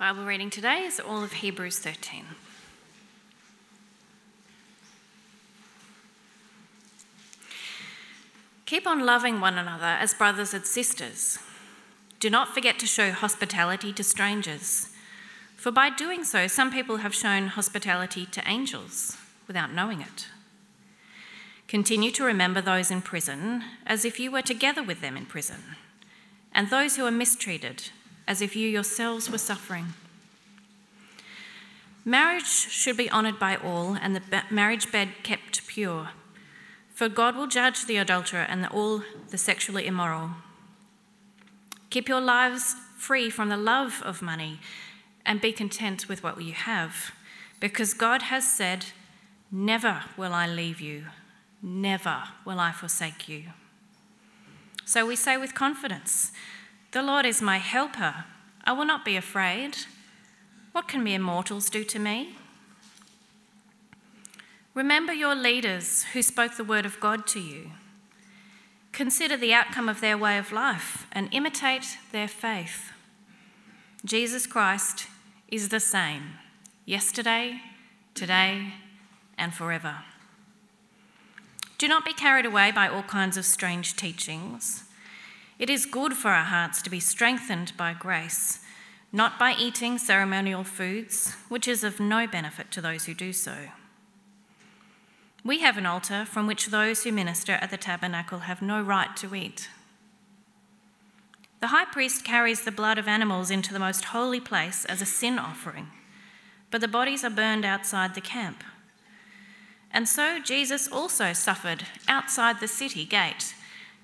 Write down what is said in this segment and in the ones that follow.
Bible reading today is all of Hebrews 13. Keep on loving one another as brothers and sisters. Do not forget to show hospitality to strangers, for by doing so, some people have shown hospitality to angels without knowing it. Continue to remember those in prison as if you were together with them in prison, and those who are mistreated as if you yourselves were suffering. Marriage should be honoured by all, and the marriage bed kept pure, for God will judge the adulterer and all the sexually immoral. Keep your lives free from the love of money and be content with what you have, because God has said, Never will I leave you, never will I forsake you. So we say with confidence, The Lord is my helper. I will not be afraid. What can mere mortals do to me? Remember your leaders who spoke the word of God to you. Consider the outcome of their way of life and imitate their faith. Jesus Christ is the same yesterday, today, and forever. Do not be carried away by all kinds of strange teachings. It is good for our hearts to be strengthened by grace, not by eating ceremonial foods, which is of no benefit to those who do so. We have an altar from which those who minister at the tabernacle have no right to eat. The high priest carries the blood of animals into the most holy place as a sin offering, but the bodies are burned outside the camp. And so Jesus also suffered outside the city gate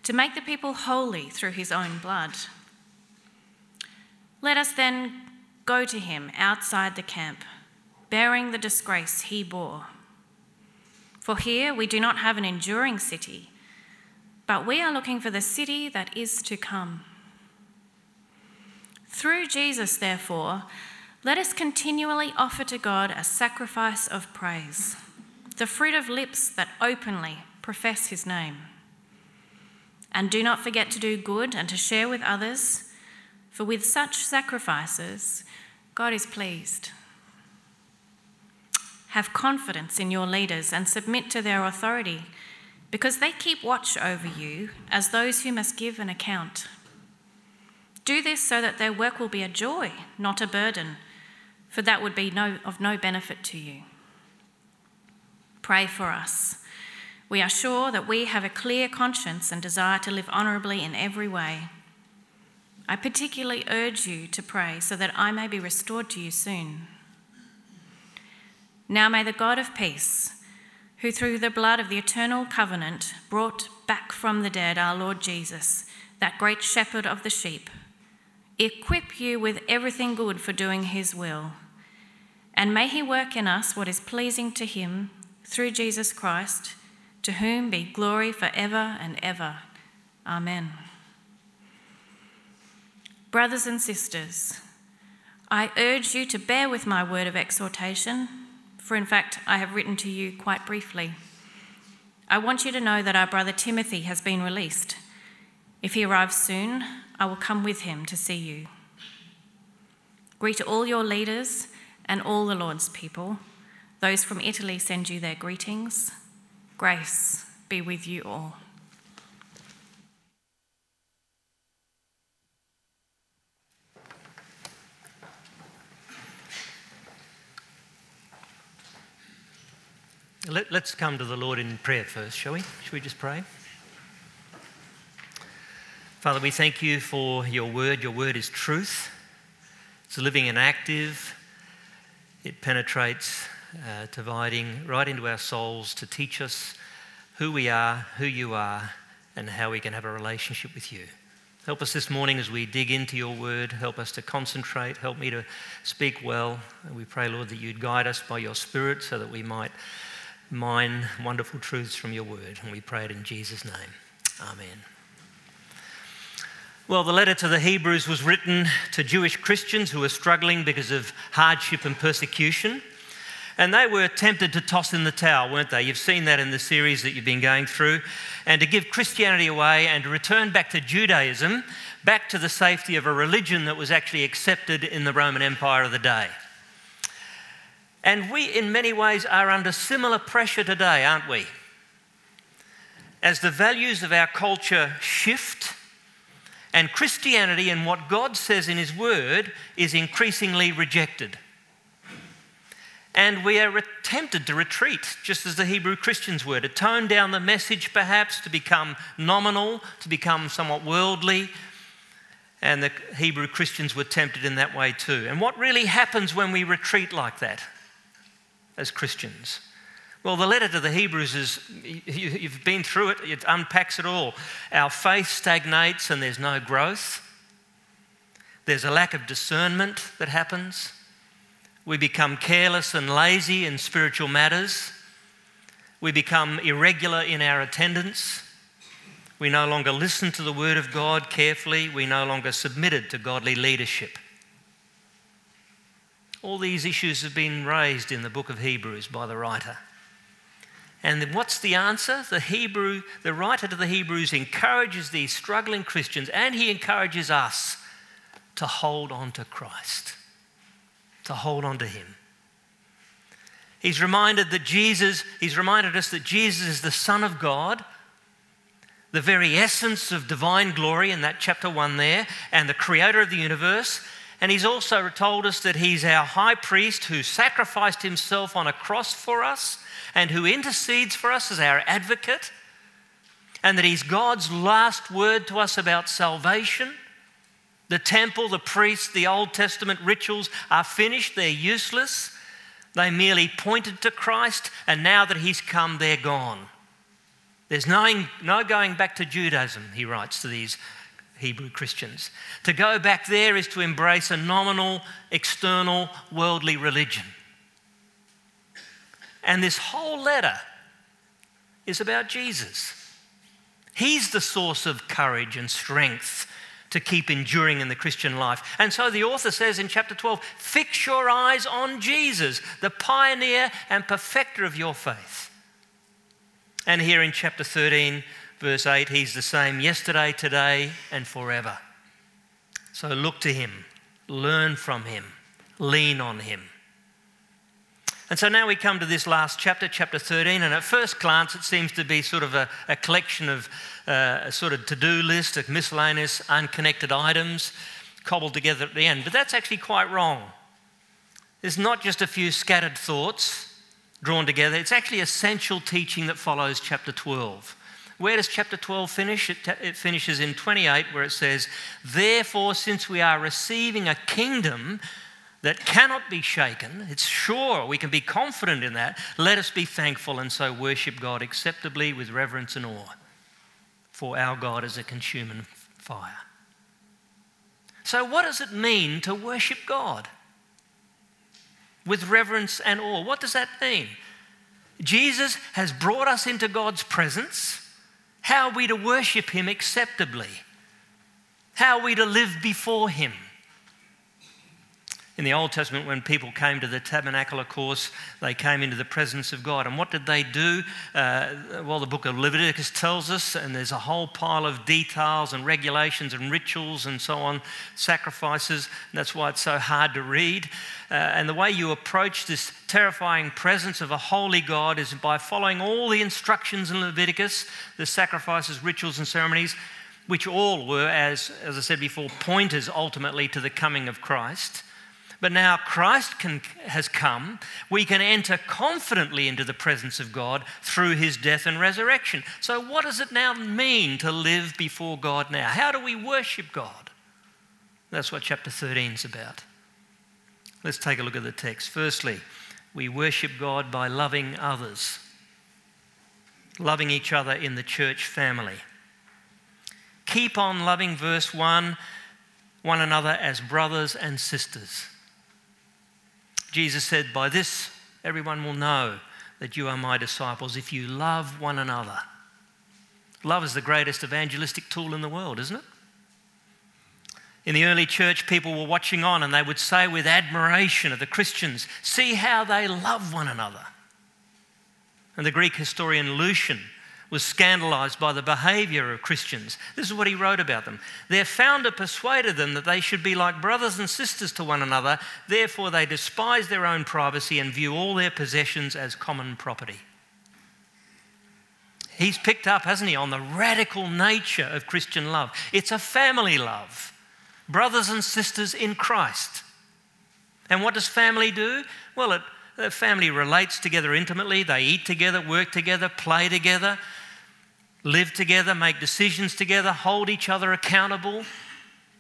to make the people holy through his own blood. Let us then go to him outside the camp, bearing the disgrace he bore. For here we do not have an enduring city, but we are looking for the city that is to come. Through Jesus, therefore, let us continually offer to God a sacrifice of praise, the fruit of lips that openly profess his name. And do not forget to do good and to share with others, for with such sacrifices, God is pleased. Have confidence in your leaders and submit to their authority, because they keep watch over you as those who must give an account. Do this so that their work will be a joy, not a burden, for that would be no, of no benefit to you. Pray for us. We are sure that we have a clear conscience and desire to live honourably in every way. I particularly urge you to pray so that I may be restored to you soon. Now may the God of peace, who through the blood of the eternal covenant brought back from the dead our Lord Jesus, that great shepherd of the sheep, equip you with everything good for doing his will. And may he work in us what is pleasing to him through Jesus Christ, to whom be glory forever and ever. Amen. Brothers and sisters, I urge you to bear with my word of exhortation for in fact, I have written to you quite briefly. I want you to know that our brother Timothy has been released. If he arrives soon, I will come with him to see you. Greet all your leaders and all the Lord's people. Those from Italy send you their greetings. Grace be with you all. Let, us come to the Lord in prayer first, shall we? Shall we just pray? Father, we thank you for your word. Your word is truth, it's living and active, it penetrates, uh, dividing right into our souls to teach us who we are, who you are, and how we can have a relationship with you. Help us this morning as we dig into your word. Help us to concentrate. Help me to speak well. We pray, Lord, that you'd guide us by your Spirit so that we might mine wonderful truths from your word. And we pray it in Jesus' name. Amen. Well, the letter to the Hebrews was written to Jewish Christians who were struggling because of hardship and persecution. And they were tempted to toss in the towel, weren't they? You've seen that in the series that you've been going through. And to give Christianity away and to return back to Judaism back to the safety of a religion that was actually accepted in the Roman Empire of the day. And we, in many ways, are under similar pressure today, aren't we? As the values of our culture shift, and Christianity and what God says in His Word is increasingly rejected. And we are tempted to retreat, just as the Hebrew Christians were, to tone down the message perhaps, to become nominal, to become somewhat worldly. And the Hebrew Christians were tempted in that way too. And what really happens when we retreat like that as Christians? Well, the letter to the Hebrews is, you've been through it, it unpacks it all. Our faith stagnates and there's no growth. There's a lack of discernment that happens. We become careless and lazy in spiritual matters. We become irregular in our attendance. We no longer listen to the Word of God carefully. We no longer submitted to godly leadership. All these issues have been raised in the book of Hebrews by the writer. And what's the answer? The Hebrew, the writer to the Hebrews encourages these struggling Christians and he encourages us to hold on to Christ to hold on to him. He's reminded that Jesus, he's reminded us that Jesus is the Son of God, the very essence of divine glory in that chapter 1 there, and the creator of the universe. And he's also told us that he's our high priest who sacrificed himself on a cross for us and who intercedes for us as our advocate, and that he's God's last word to us about salvation the temple, the priests, the Old Testament rituals are finished, they're useless. They merely pointed to Christ, and now that He's come, they're gone. There's no, no going back to Judaism, he writes to these Hebrew Christians. To go back there is to embrace a nominal, external, worldly religion. And this whole letter is about Jesus. He's the source of courage and strength to keep enduring in the Christian life. And so the author says in chapter 12 fix your eyes on Jesus, the pioneer and perfecter of your faith. And here in chapter 13, verse 8, he's the same yesterday, today, and forever. So look to him, learn from him, lean on him. And so now we come to this last chapter, chapter 13, and at first glance it seems to be sort of a, a collection of uh, a sort of to do list of miscellaneous, unconnected items cobbled together at the end. But that's actually quite wrong. It's not just a few scattered thoughts drawn together, it's actually essential teaching that follows chapter 12. Where does chapter 12 finish? It, it, finishes in 28, where it says, Therefore, since we are receiving a kingdom that cannot be shaken. It's sure, we can be confident in that. Let us be thankful and so worship God acceptably with reverence and awe, for our God is a consuming fire. So, what does it mean to worship God? With reverence and awe. What does that mean? Jesus has brought us into God's presence. How are we to worship Him acceptably? How are we to live before Him? In the Old Testament, when people came to the tabernacle, of course, they came into the presence of God. And what did they do? Uh, well, the book of Leviticus tells us, and there's a whole pile of details and regulations and rituals and so on, sacrifices. that's why it's so hard to read. Uh, and the way you approach this terrifying presence of a holy God is by following all the instructions in Leviticus, the sacrifices, rituals, and ceremonies, which all were, as, as I said before, pointers ultimately to the coming of Christ. But now Christ can, has come, we can enter confidently into the presence of God through his death and resurrection. So, what does it now mean to live before God now? How do we worship God? That's what chapter 13 is about. Let's take a look at the text. Firstly, we worship God by loving others, loving each other in the church family. Keep on loving, verse 1, one another as brothers and sisters. Jesus said, By this everyone will know that you are my disciples if you love one another. Love is the greatest evangelistic tool in the world, isn't it? In the early church, people were watching on and they would say with admiration of the Christians, See how they love one another. And the Greek historian Lucian was scandalized by the behavior of Christians. This is what he wrote about them. Their founder persuaded them that they should be like brothers and sisters to one another, therefore, they despise their own privacy and view all their possessions as common property. He's picked up, hasn't he, on the radical nature of Christian love. It's a family love, brothers and sisters in Christ. And what does family do? Well, it the family relates together intimately. They eat together, work together, play together, live together, make decisions together, hold each other accountable.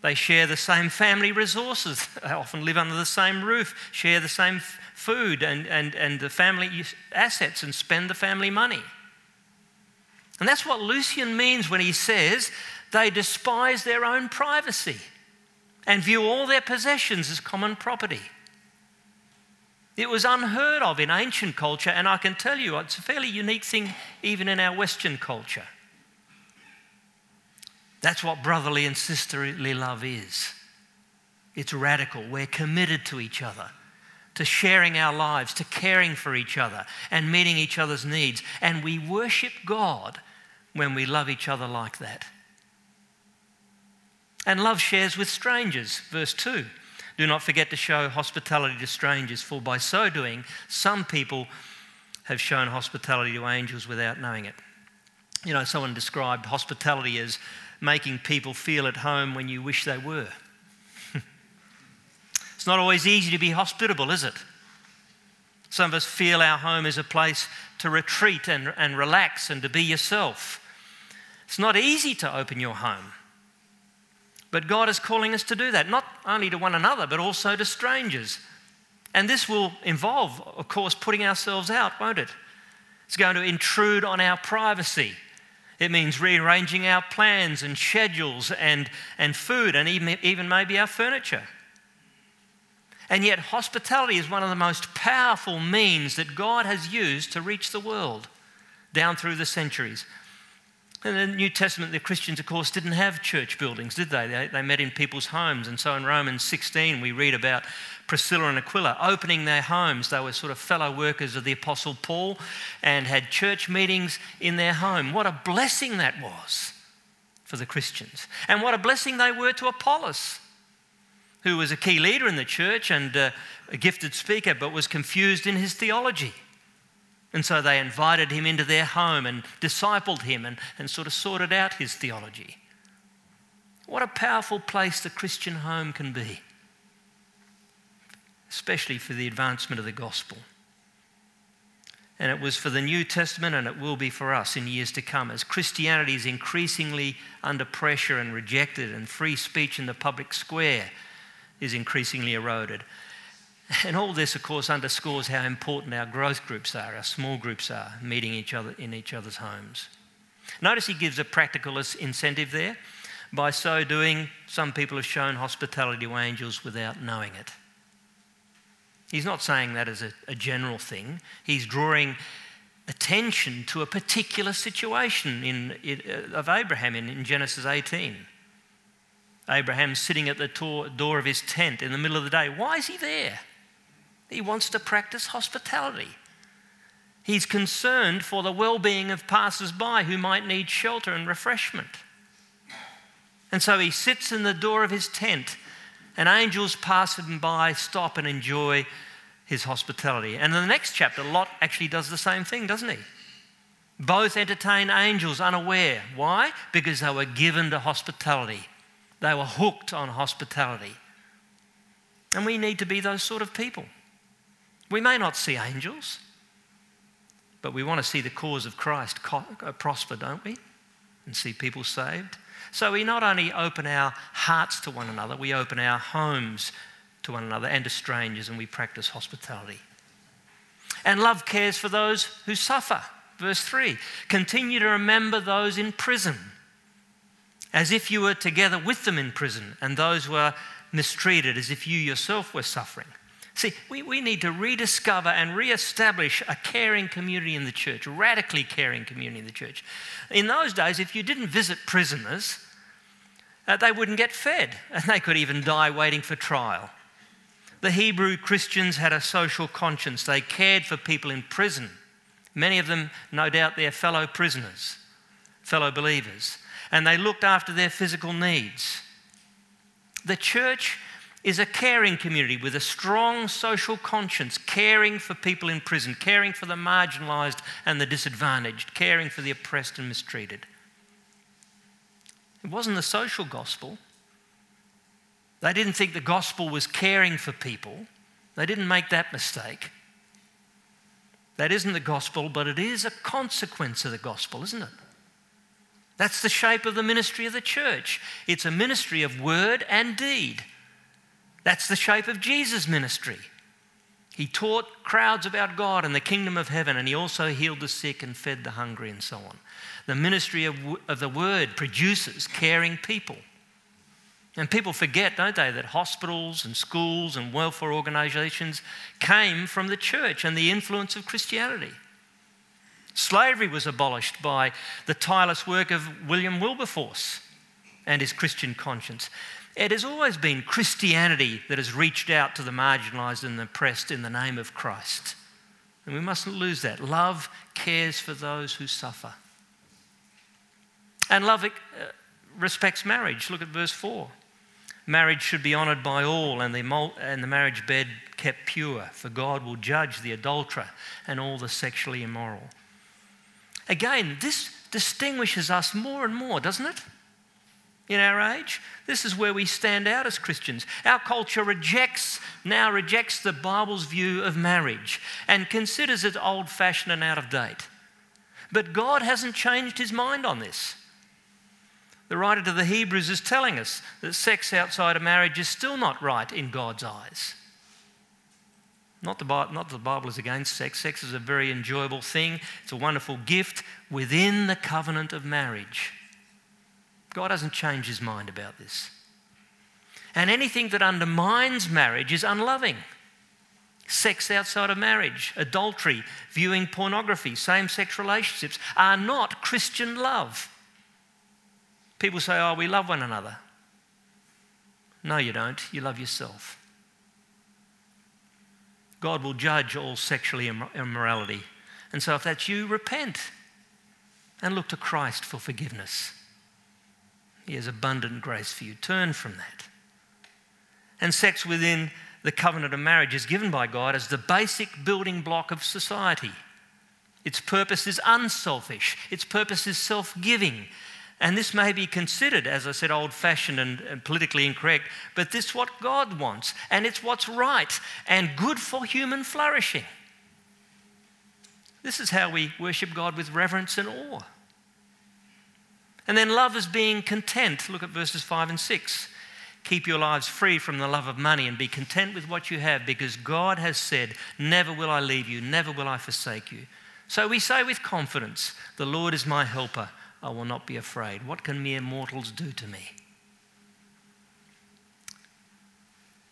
They share the same family resources. They often live under the same roof, share the same food and, and, and the family assets, and spend the family money. And that's what Lucian means when he says they despise their own privacy and view all their possessions as common property. It was unheard of in ancient culture, and I can tell you it's a fairly unique thing even in our Western culture. That's what brotherly and sisterly love is. It's radical. We're committed to each other, to sharing our lives, to caring for each other, and meeting each other's needs. And we worship God when we love each other like that. And love shares with strangers, verse 2. Do not forget to show hospitality to strangers, for by so doing, some people have shown hospitality to angels without knowing it. You know, someone described hospitality as making people feel at home when you wish they were. it's not always easy to be hospitable, is it? Some of us feel our home is a place to retreat and, and relax and to be yourself. It's not easy to open your home. But God is calling us to do that, not only to one another, but also to strangers. And this will involve, of course, putting ourselves out, won't it? It's going to intrude on our privacy. It means rearranging our plans and schedules and, and food and even, even maybe our furniture. And yet, hospitality is one of the most powerful means that God has used to reach the world down through the centuries. In the New Testament, the Christians, of course, didn't have church buildings, did they? they? they? met in people's homes. And so in Romans 16, we read about Priscilla and Aquila opening their homes. They were sort of fellow workers of the Apostle Paul and had church meetings in their home. What a blessing that was for the Christians. And what a blessing they were to Apollos, who was a key leader in the church and uh, a gifted speaker, but was confused in his theology. And so they invited him into their home and discipled him and, and sort of sorted out his theology. What a powerful place the Christian home can be, especially for the advancement of the gospel. And it was for the New Testament, and it will be for us in years to come, as Christianity is increasingly under pressure and rejected, and free speech in the public square is increasingly eroded. And all this, of course, underscores how important our growth groups are, our small groups are, meeting each other in each other's homes. Notice he gives a practical incentive there. By so doing, some people have shown hospitality to angels without knowing it. He's not saying that as a, a general thing, he's drawing attention to a particular situation in, in, uh, of Abraham in, in Genesis 18. Abraham's sitting at the door of his tent in the middle of the day. Why is he there? He wants to practice hospitality. He's concerned for the well being of passers by who might need shelter and refreshment. And so he sits in the door of his tent, and angels passing by stop and enjoy his hospitality. And in the next chapter, Lot actually does the same thing, doesn't he? Both entertain angels unaware. Why? Because they were given to hospitality, they were hooked on hospitality. And we need to be those sort of people. We may not see angels, but we want to see the cause of Christ uh, prosper, don't we? And see people saved. So we not only open our hearts to one another, we open our homes to one another and to strangers, and we practice hospitality. And love cares for those who suffer. Verse 3 Continue to remember those in prison, as if you were together with them in prison, and those who are mistreated, as if you yourself were suffering. See, we, we need to rediscover and re-establish a caring community in the church, a radically caring community in the church. In those days, if you didn't visit prisoners, uh, they wouldn't get fed, and they could even die waiting for trial. The Hebrew Christians had a social conscience. They cared for people in prison, Many of them, no doubt, their fellow prisoners, fellow believers, and they looked after their physical needs. The church is a caring community with a strong social conscience, caring for people in prison, caring for the marginalised and the disadvantaged, caring for the oppressed and mistreated. It wasn't the social gospel. They didn't think the gospel was caring for people. They didn't make that mistake. That isn't the gospel, but it is a consequence of the gospel, isn't it? That's the shape of the ministry of the church. It's a ministry of word and deed. That's the shape of Jesus' ministry. He taught crowds about God and the kingdom of heaven, and he also healed the sick and fed the hungry and so on. The ministry of, of the word produces caring people. And people forget, don't they, that hospitals and schools and welfare organisations came from the church and the influence of Christianity. Slavery was abolished by the tireless work of William Wilberforce and his Christian conscience. It has always been Christianity that has reached out to the marginalised and the oppressed in the name of Christ. And we mustn't lose that. Love cares for those who suffer. And love uh, respects marriage. Look at verse 4. Marriage should be honoured by all, and the, and the marriage bed kept pure, for God will judge the adulterer and all the sexually immoral. Again, this distinguishes us more and more, doesn't it? In our age. This is where we stand out as Christians. Our culture rejects, now rejects the Bible's view of marriage and considers it old fashioned and out of date. But God hasn't changed his mind on this. The writer to the Hebrews is telling us that sex outside of marriage is still not right in God's eyes. Not, the, not that the Bible is against sex. Sex is a very enjoyable thing, it's a wonderful gift within the covenant of marriage. God hasn't changed his mind about this. And anything that undermines marriage is unloving. Sex outside of marriage, adultery, viewing pornography, same sex relationships are not Christian love. People say, oh, we love one another. No, you don't. You love yourself. God will judge all sexual immorality. And so, if that's you, repent and look to Christ for forgiveness. He has abundant grace for you. Turn from that. And sex within the covenant of marriage is given by God as the basic building block of society. Its purpose is unselfish, its purpose is self giving. And this may be considered, as I said, old fashioned and, and, politically incorrect, but this is what God wants, and it's what's right and good for human flourishing. This is how we worship God with reverence and awe. And then love is being content. Look at verses 5 and 6. Keep your lives free from the love of money and be content with what you have because God has said, Never will I leave you, never will I forsake you. So we say with confidence, The Lord is my helper, I will not be afraid. What can mere mortals do to me?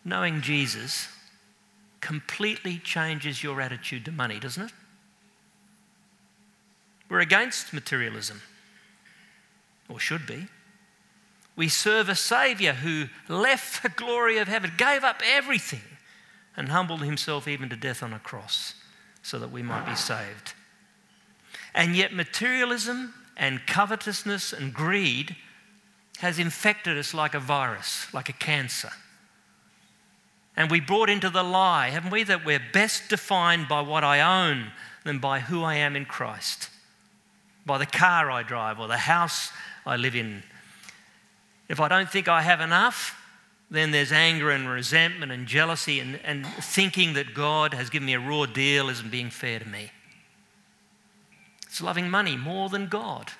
Knowing Jesus completely changes your attitude to money, doesn't it? We're against materialism or should be. We serve a Saviour who left the glory of heaven, gave up everything, and humbled himself even to death on a cross so that we might be saved. And yet, materialism and covetousness and greed has infected us like a virus, like a cancer. And we brought into the lie, haven't we, that we're best defined by what I own than by who I am in Christ, by the car I drive or the house I live in. If I don't think I have enough, then there's anger and resentment and jealousy and, and thinking that God has given me a raw deal isn't being fair to me. It's loving money more than God.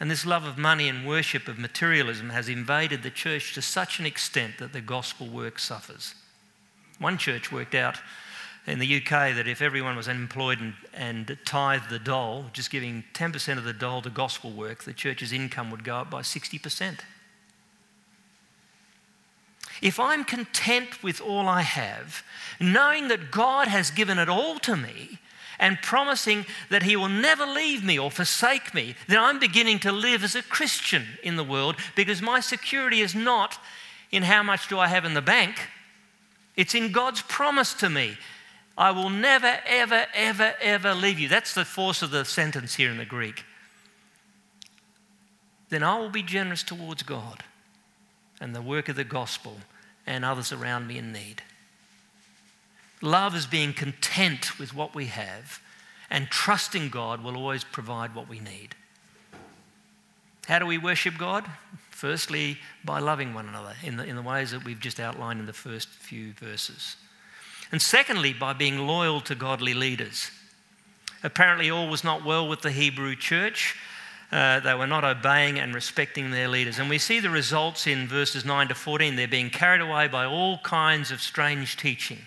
And this love of money and worship of materialism has invaded the church to such an extent that the gospel work suffers. One church worked out in the UK that if everyone was unemployed and, and tithed the dole, just giving 10% of the dole to gospel work, the church's income would go up by 60%. If I'm content with all I have, knowing that God has given it all to me, and promising that He will never leave me or forsake me, then I'm beginning to live as a Christian in the world because my security is not in how much do I have in the bank, it's in God's promise to me I will never, ever, ever, ever leave you. That's the force of the sentence here in the Greek. Then I will be generous towards God and the work of the gospel and others around me in need. Love is being content with what we have and trusting God will always provide what we need. How do we worship God? Firstly, by loving one another in the, in the ways that we've just outlined in the first few verses. And secondly, by being loyal to godly leaders. Apparently, all was not well with the Hebrew church. Uh, they were not obeying and respecting their leaders. And we see the results in verses 9 to 14. They're being carried away by all kinds of strange teaching.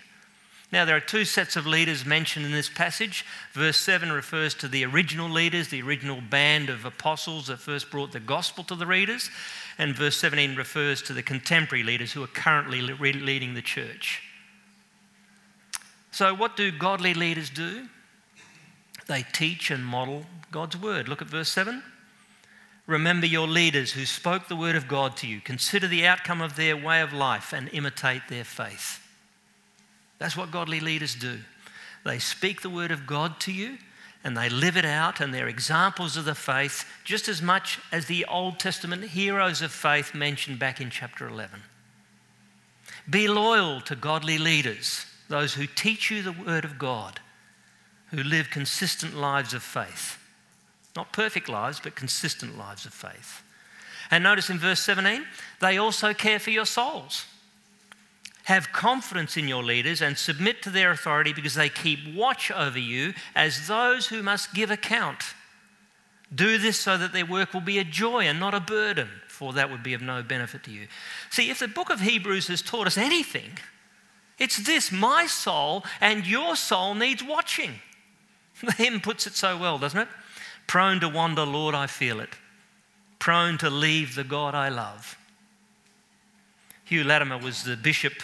Now, there are two sets of leaders mentioned in this passage. Verse 7 refers to the original leaders, the original band of apostles that first brought the gospel to the readers. And verse 17 refers to the contemporary leaders who are currently leading the church. So, what do godly leaders do? They teach and model God's word. Look at verse 7. Remember your leaders who spoke the word of God to you. Consider the outcome of their way of life and imitate their faith. That's what godly leaders do. They speak the word of God to you and they live it out, and they're examples of the faith just as much as the Old Testament heroes of faith mentioned back in chapter 11. Be loyal to godly leaders those who teach you the Word of God, who live consistent lives of faith. Not perfect lives, but consistent lives of faith. And notice in verse 17, they also care for your souls. Have confidence in your leaders and submit to their authority because they keep watch over you as those who must give account. Do this so that their work will be a joy and not a burden, for that would be of no benefit to you. See, if the book of Hebrews has taught us anything, it's this my soul and your soul needs watching. The hymn puts it so well, doesn't it? Prone to wander, Lord, I feel it. Prone to leave the God I love. Hugh Latimer was the bishop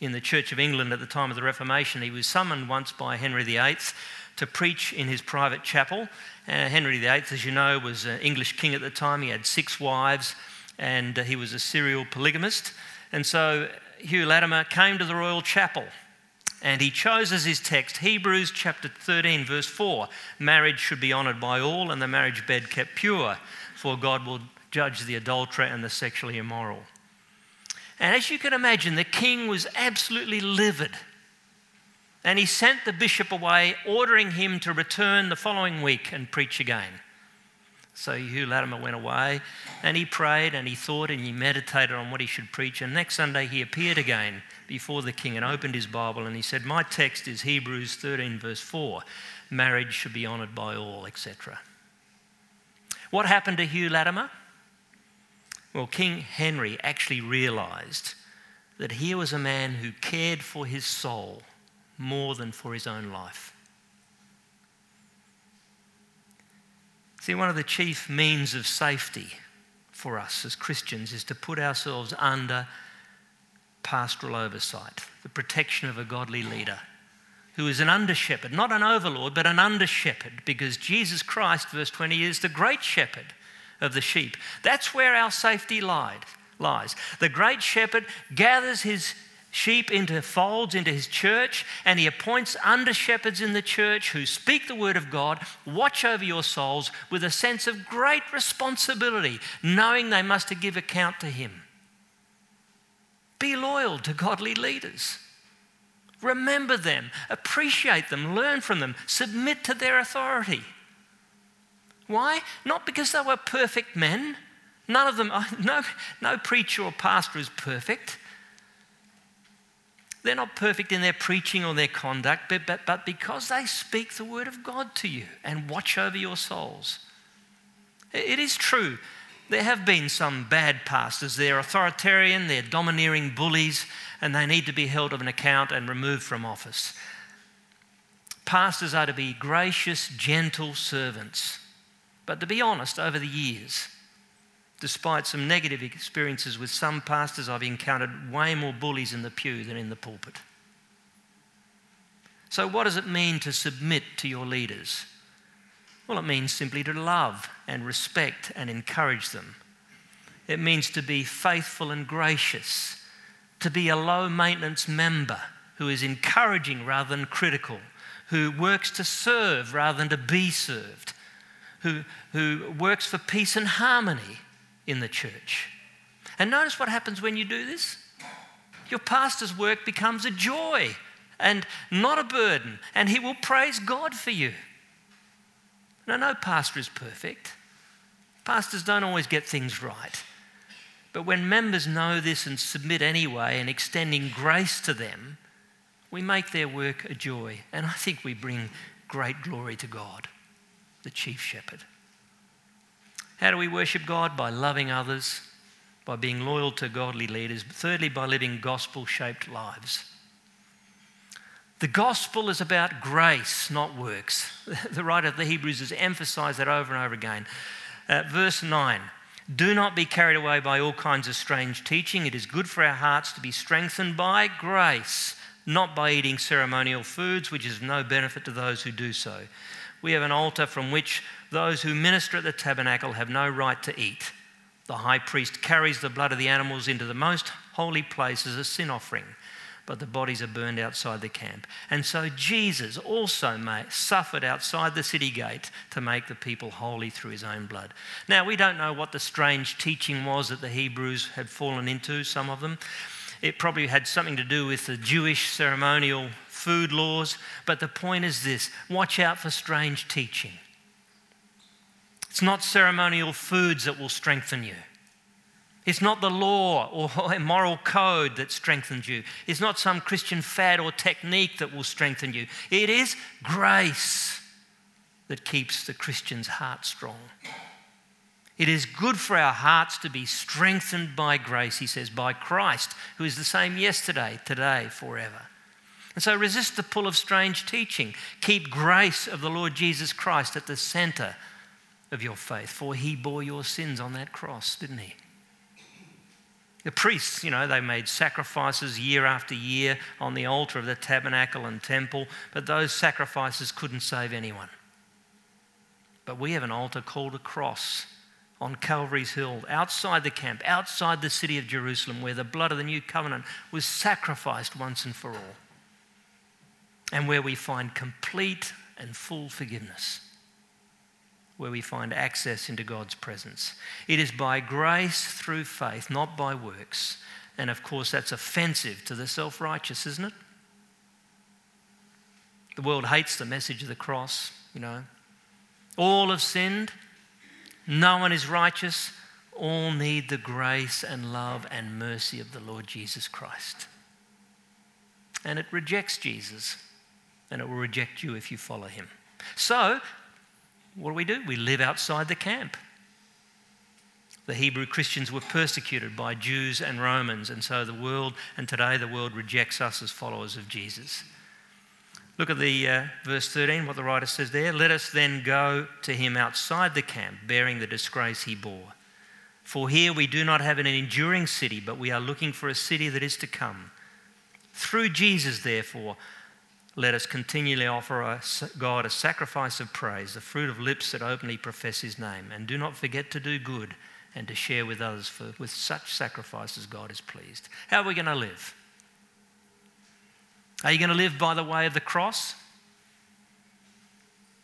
in the Church of England at the time of the Reformation. He was summoned once by Henry VIII to preach in his private chapel. Uh, Henry VIII, as you know, was an English king at the time. He had six wives and uh, he was a serial polygamist. And so Hugh Latimer came to the Royal Chapel and he chose as his text Hebrews chapter 13, verse 4 marriage should be honoured by all and the marriage bed kept pure, for God will judge the adulterer and the sexually immoral. And as you can imagine, the king was absolutely livid. And he sent the bishop away, ordering him to return the following week and preach again. So Hugh Latimer went away and he prayed and he thought and he meditated on what he should preach. And next Sunday he appeared again before the king and opened his Bible and he said, My text is Hebrews 13, verse 4 marriage should be honoured by all, etc. What happened to Hugh Latimer? Well, King Henry actually realised that here was a man who cared for his soul more than for his own life. See, one of the chief means of safety for us as Christians is to put ourselves under pastoral oversight, the protection of a godly leader who is an under shepherd, not an overlord, but an under shepherd, because Jesus Christ, verse 20, is the great shepherd of the sheep. That's where our safety lies. lies. The great shepherd gathers his sheep into folds into his church, and he appoints under shepherds in the church who speak the word of God, watch over your souls with a sense of great responsibility, knowing they must give account to him. Be loyal to godly leaders. Remember them, appreciate them, learn from them, submit to their authority. Why? Not because they were perfect men. None of them, no, no preacher or pastor is perfect. They're not perfect in their preaching or their conduct, but, but, but because they speak the word of God to you and watch over your souls. It is true, there have been some bad pastors. They're authoritarian, they're domineering bullies, and they need to be held of an account and removed from office. Pastors are to be gracious, gentle servants. But to be honest, over the years, Despite some negative experiences with some pastors, I've encountered way more bullies in the pew than in the pulpit. So, what does it mean to submit to your leaders? Well, it means simply to love and respect and encourage them. It means to be faithful and gracious, to be a low maintenance member, who is encouraging rather than critical, who works to serve rather than to be served, who, who works for peace and harmony in the church. And notice what happens when you do this. Your pastor's work becomes a joy and not a burden, and he will praise God for you. Now, no pastor is perfect. Pastors don't always get things right. But when members know this and submit anyway and extending grace to them, we make their work a joy. And I think we bring great glory to God, the chief shepherd. How do we worship God? By loving others, by being loyal to godly leaders. Thirdly, by living gospel shaped lives. The gospel is about grace, not works. The writer of the Hebrews has emphasized that over and over again. Uh, verse 9 Do not be carried away by all kinds of strange teaching. It is good for our hearts to be strengthened by grace, not by eating ceremonial foods, which is no benefit to those who do so. We have an altar from which those who minister at the tabernacle have no right to eat. The high priest carries the blood of the animals into the most holy place as a sin offering but the bodies are burned outside the camp. And so Jesus also suffered outside the city gate to make the people holy through his own blood. Now, we don't know what the strange teaching was that the Hebrews had fallen into, some of them. It probably had something to do with the Jewish ceremonial food laws, but the point is this watch out for strange teaching. It's not ceremonial foods that will strengthen you. It's not the law or a moral code that strengthens you. It's not some Christian fad or technique that will strengthen you. It is grace that keeps the Christian's heart strong. It is good for our hearts to be strengthened by grace, he says, by Christ, who is the same yesterday, today, forever. And so resist the pull of strange teaching. Keep grace of the Lord Jesus Christ at the center of your faith, for he bore your sins on that cross, didn't he? The priests, you know, they made sacrifices year after year on the altar of the tabernacle and temple, but those sacrifices couldn't save anyone. But we have an altar called a cross on Calvary's Hill, outside the camp, outside the city of Jerusalem, where the blood of the new covenant was sacrificed once and for all, and where we find complete and full forgiveness where we find access into God's presence. It is by grace through faith, not by works. And of course, that's offensive to the self righteous, isn't it? The world hates the message of the cross, you know. All have sinned, no one is righteous, all need the grace and love and mercy of the Lord Jesus Christ. And it rejects Jesus, and it will reject you if you follow him. So, what do we do? We live outside the camp. The Hebrew Christians were persecuted by Jews and Romans, and so the world, and today the world rejects us as followers of Jesus. Look at the uh, verse 13, what the writer says there. Let us then go to him outside the camp, bearing the disgrace he bore. For here we do not have an enduring city, but we are looking for a city that is to come. Through Jesus, therefore, let us continually offer God a sacrifice of praise, the fruit of lips that openly profess his name. And do not forget to do good and to share with others, for with such sacrifices God is pleased. How are we going to live? Are you going to live by the way of the cross?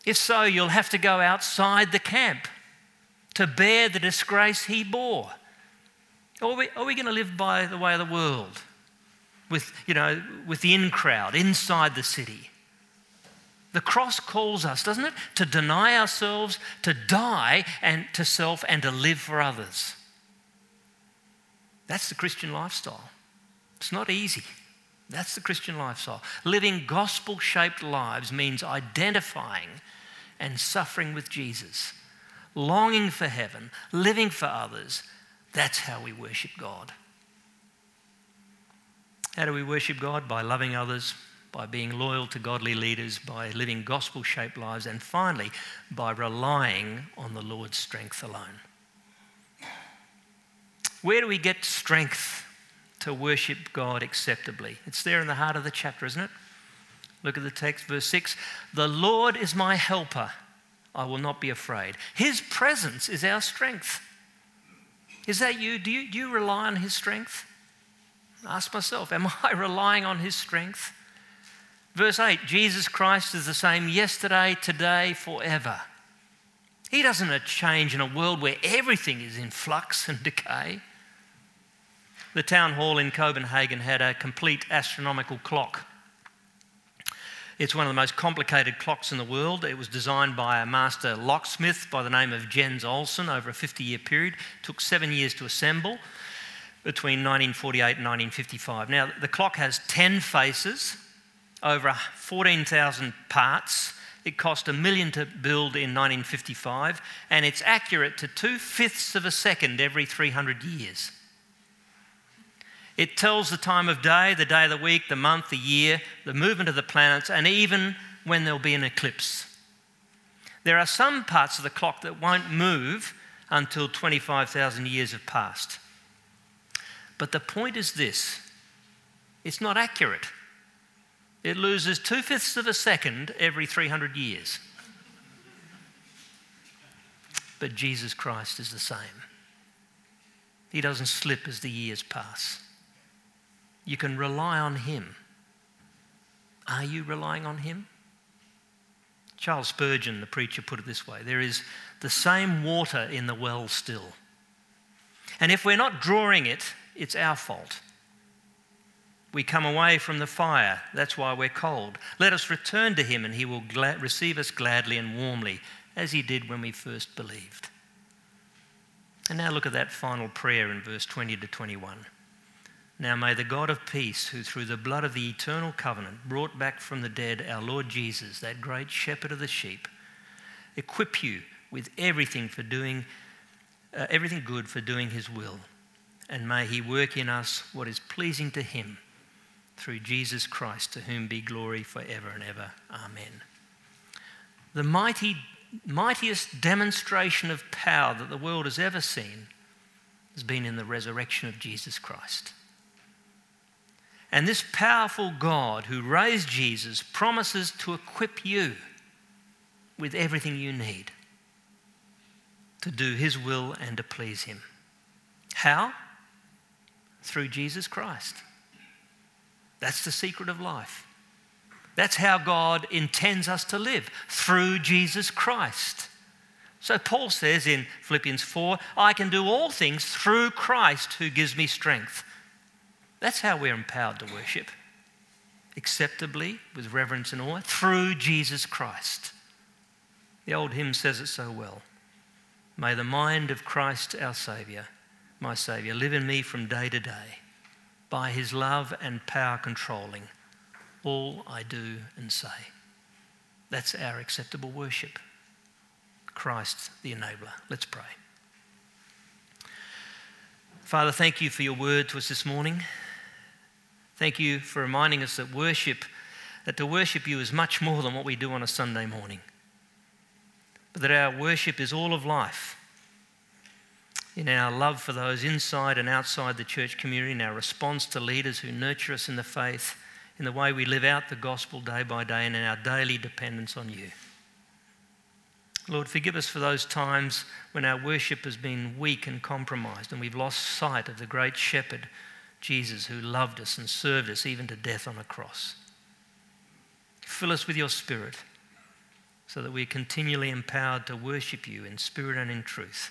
If so, you'll have to go outside the camp to bear the disgrace he bore. Or are we, are we going to live by the way of the world? With, you know, with the in crowd inside the city. The cross calls us, doesn't it? To deny ourselves, to die and to self and to live for others. That's the Christian lifestyle. It's not easy. That's the Christian lifestyle. Living gospel shaped lives means identifying and suffering with Jesus, longing for heaven, living for others. That's how we worship God. How do we worship God? By loving others, by being loyal to godly leaders, by living gospel shaped lives, and finally, by relying on the Lord's strength alone. Where do we get strength to worship God acceptably? It's there in the heart of the chapter, isn't it? Look at the text, verse 6. The Lord is my helper. I will not be afraid. His presence is our strength. Is that you? Do you, do you rely on His strength? Ask myself, am I relying on His strength? Verse 8 Jesus Christ is the same yesterday, today, forever. He doesn't change in a world where everything is in flux and decay. The town hall in Copenhagen had a complete astronomical clock. It's one of the most complicated clocks in the world. It was designed by a master locksmith by the name of Jens Olsen over a 50 year period. It took seven years to assemble between 1948 and 1955. Now, the clock has 10 faces, over 14,000 parts. It cost a million to build in 1955, and it's accurate to two fifths of a second every 300 years. It tells the time of day, the day of the week, the month, the year, the movement of the planets, and even when there'll be an eclipse. There are some parts of the clock that won't move until 25,000 years have passed. But the point is this it's not accurate. It loses two fifths of a second every 300 years. But Jesus Christ is the same. He doesn't slip as the years pass. You can rely on Him. Are you relying on Him? Charles Spurgeon, the preacher, put it this way there is the same water in the well still. And if we're not drawing it, it's our fault. We come away from the fire, that's why we're cold. Let us return to Him, and He will gla- receive us gladly and warmly, as He did when we first believed. And now look at that final prayer in verse 20 to 21. Now may the God of peace, who through the blood of the eternal covenant brought back from the dead our Lord Jesus, that great shepherd of the sheep, equip you with everything for doing uh, everything good for doing his will. And may he work in us what is pleasing to him through Jesus Christ, to whom be glory forever and ever. Amen. The mighty, mightiest demonstration of power that the world has ever seen has been in the resurrection of Jesus Christ. And this powerful God who raised Jesus promises to equip you with everything you need to do His will and to please Him. How? Through Jesus Christ. That's the secret of life. That's how God intends us to live, through Jesus Christ. So Paul says in Philippians 4 I can do all things through Christ who gives me strength. That's how we're empowered to worship acceptably, with reverence and awe, through Jesus Christ. The old hymn says it so well. May the mind of Christ our Saviour, my Saviour, live in me from day to day, by his love and power controlling all I do and say. That's our acceptable worship. Christ the enabler. Let's pray. Father, thank you for your word to us this morning. Thank you for reminding us that worship, that to worship you is much more than what we do on a Sunday morning. But that our worship is all of life. In our love for those inside and outside the church community, in our response to leaders who nurture us in the faith, in the way we live out the gospel day by day, and in our daily dependence on you. Lord, forgive us for those times when our worship has been weak and compromised and we've lost sight of the great shepherd Jesus who loved us and served us even to death on a cross. Fill us with your spirit so that we're continually empowered to worship you in spirit and in truth.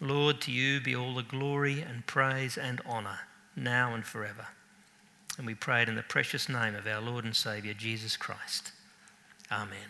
Lord, to you be all the glory and praise and honour, now and forever. And we pray it in the precious name of our Lord and Saviour, Jesus Christ. Amen.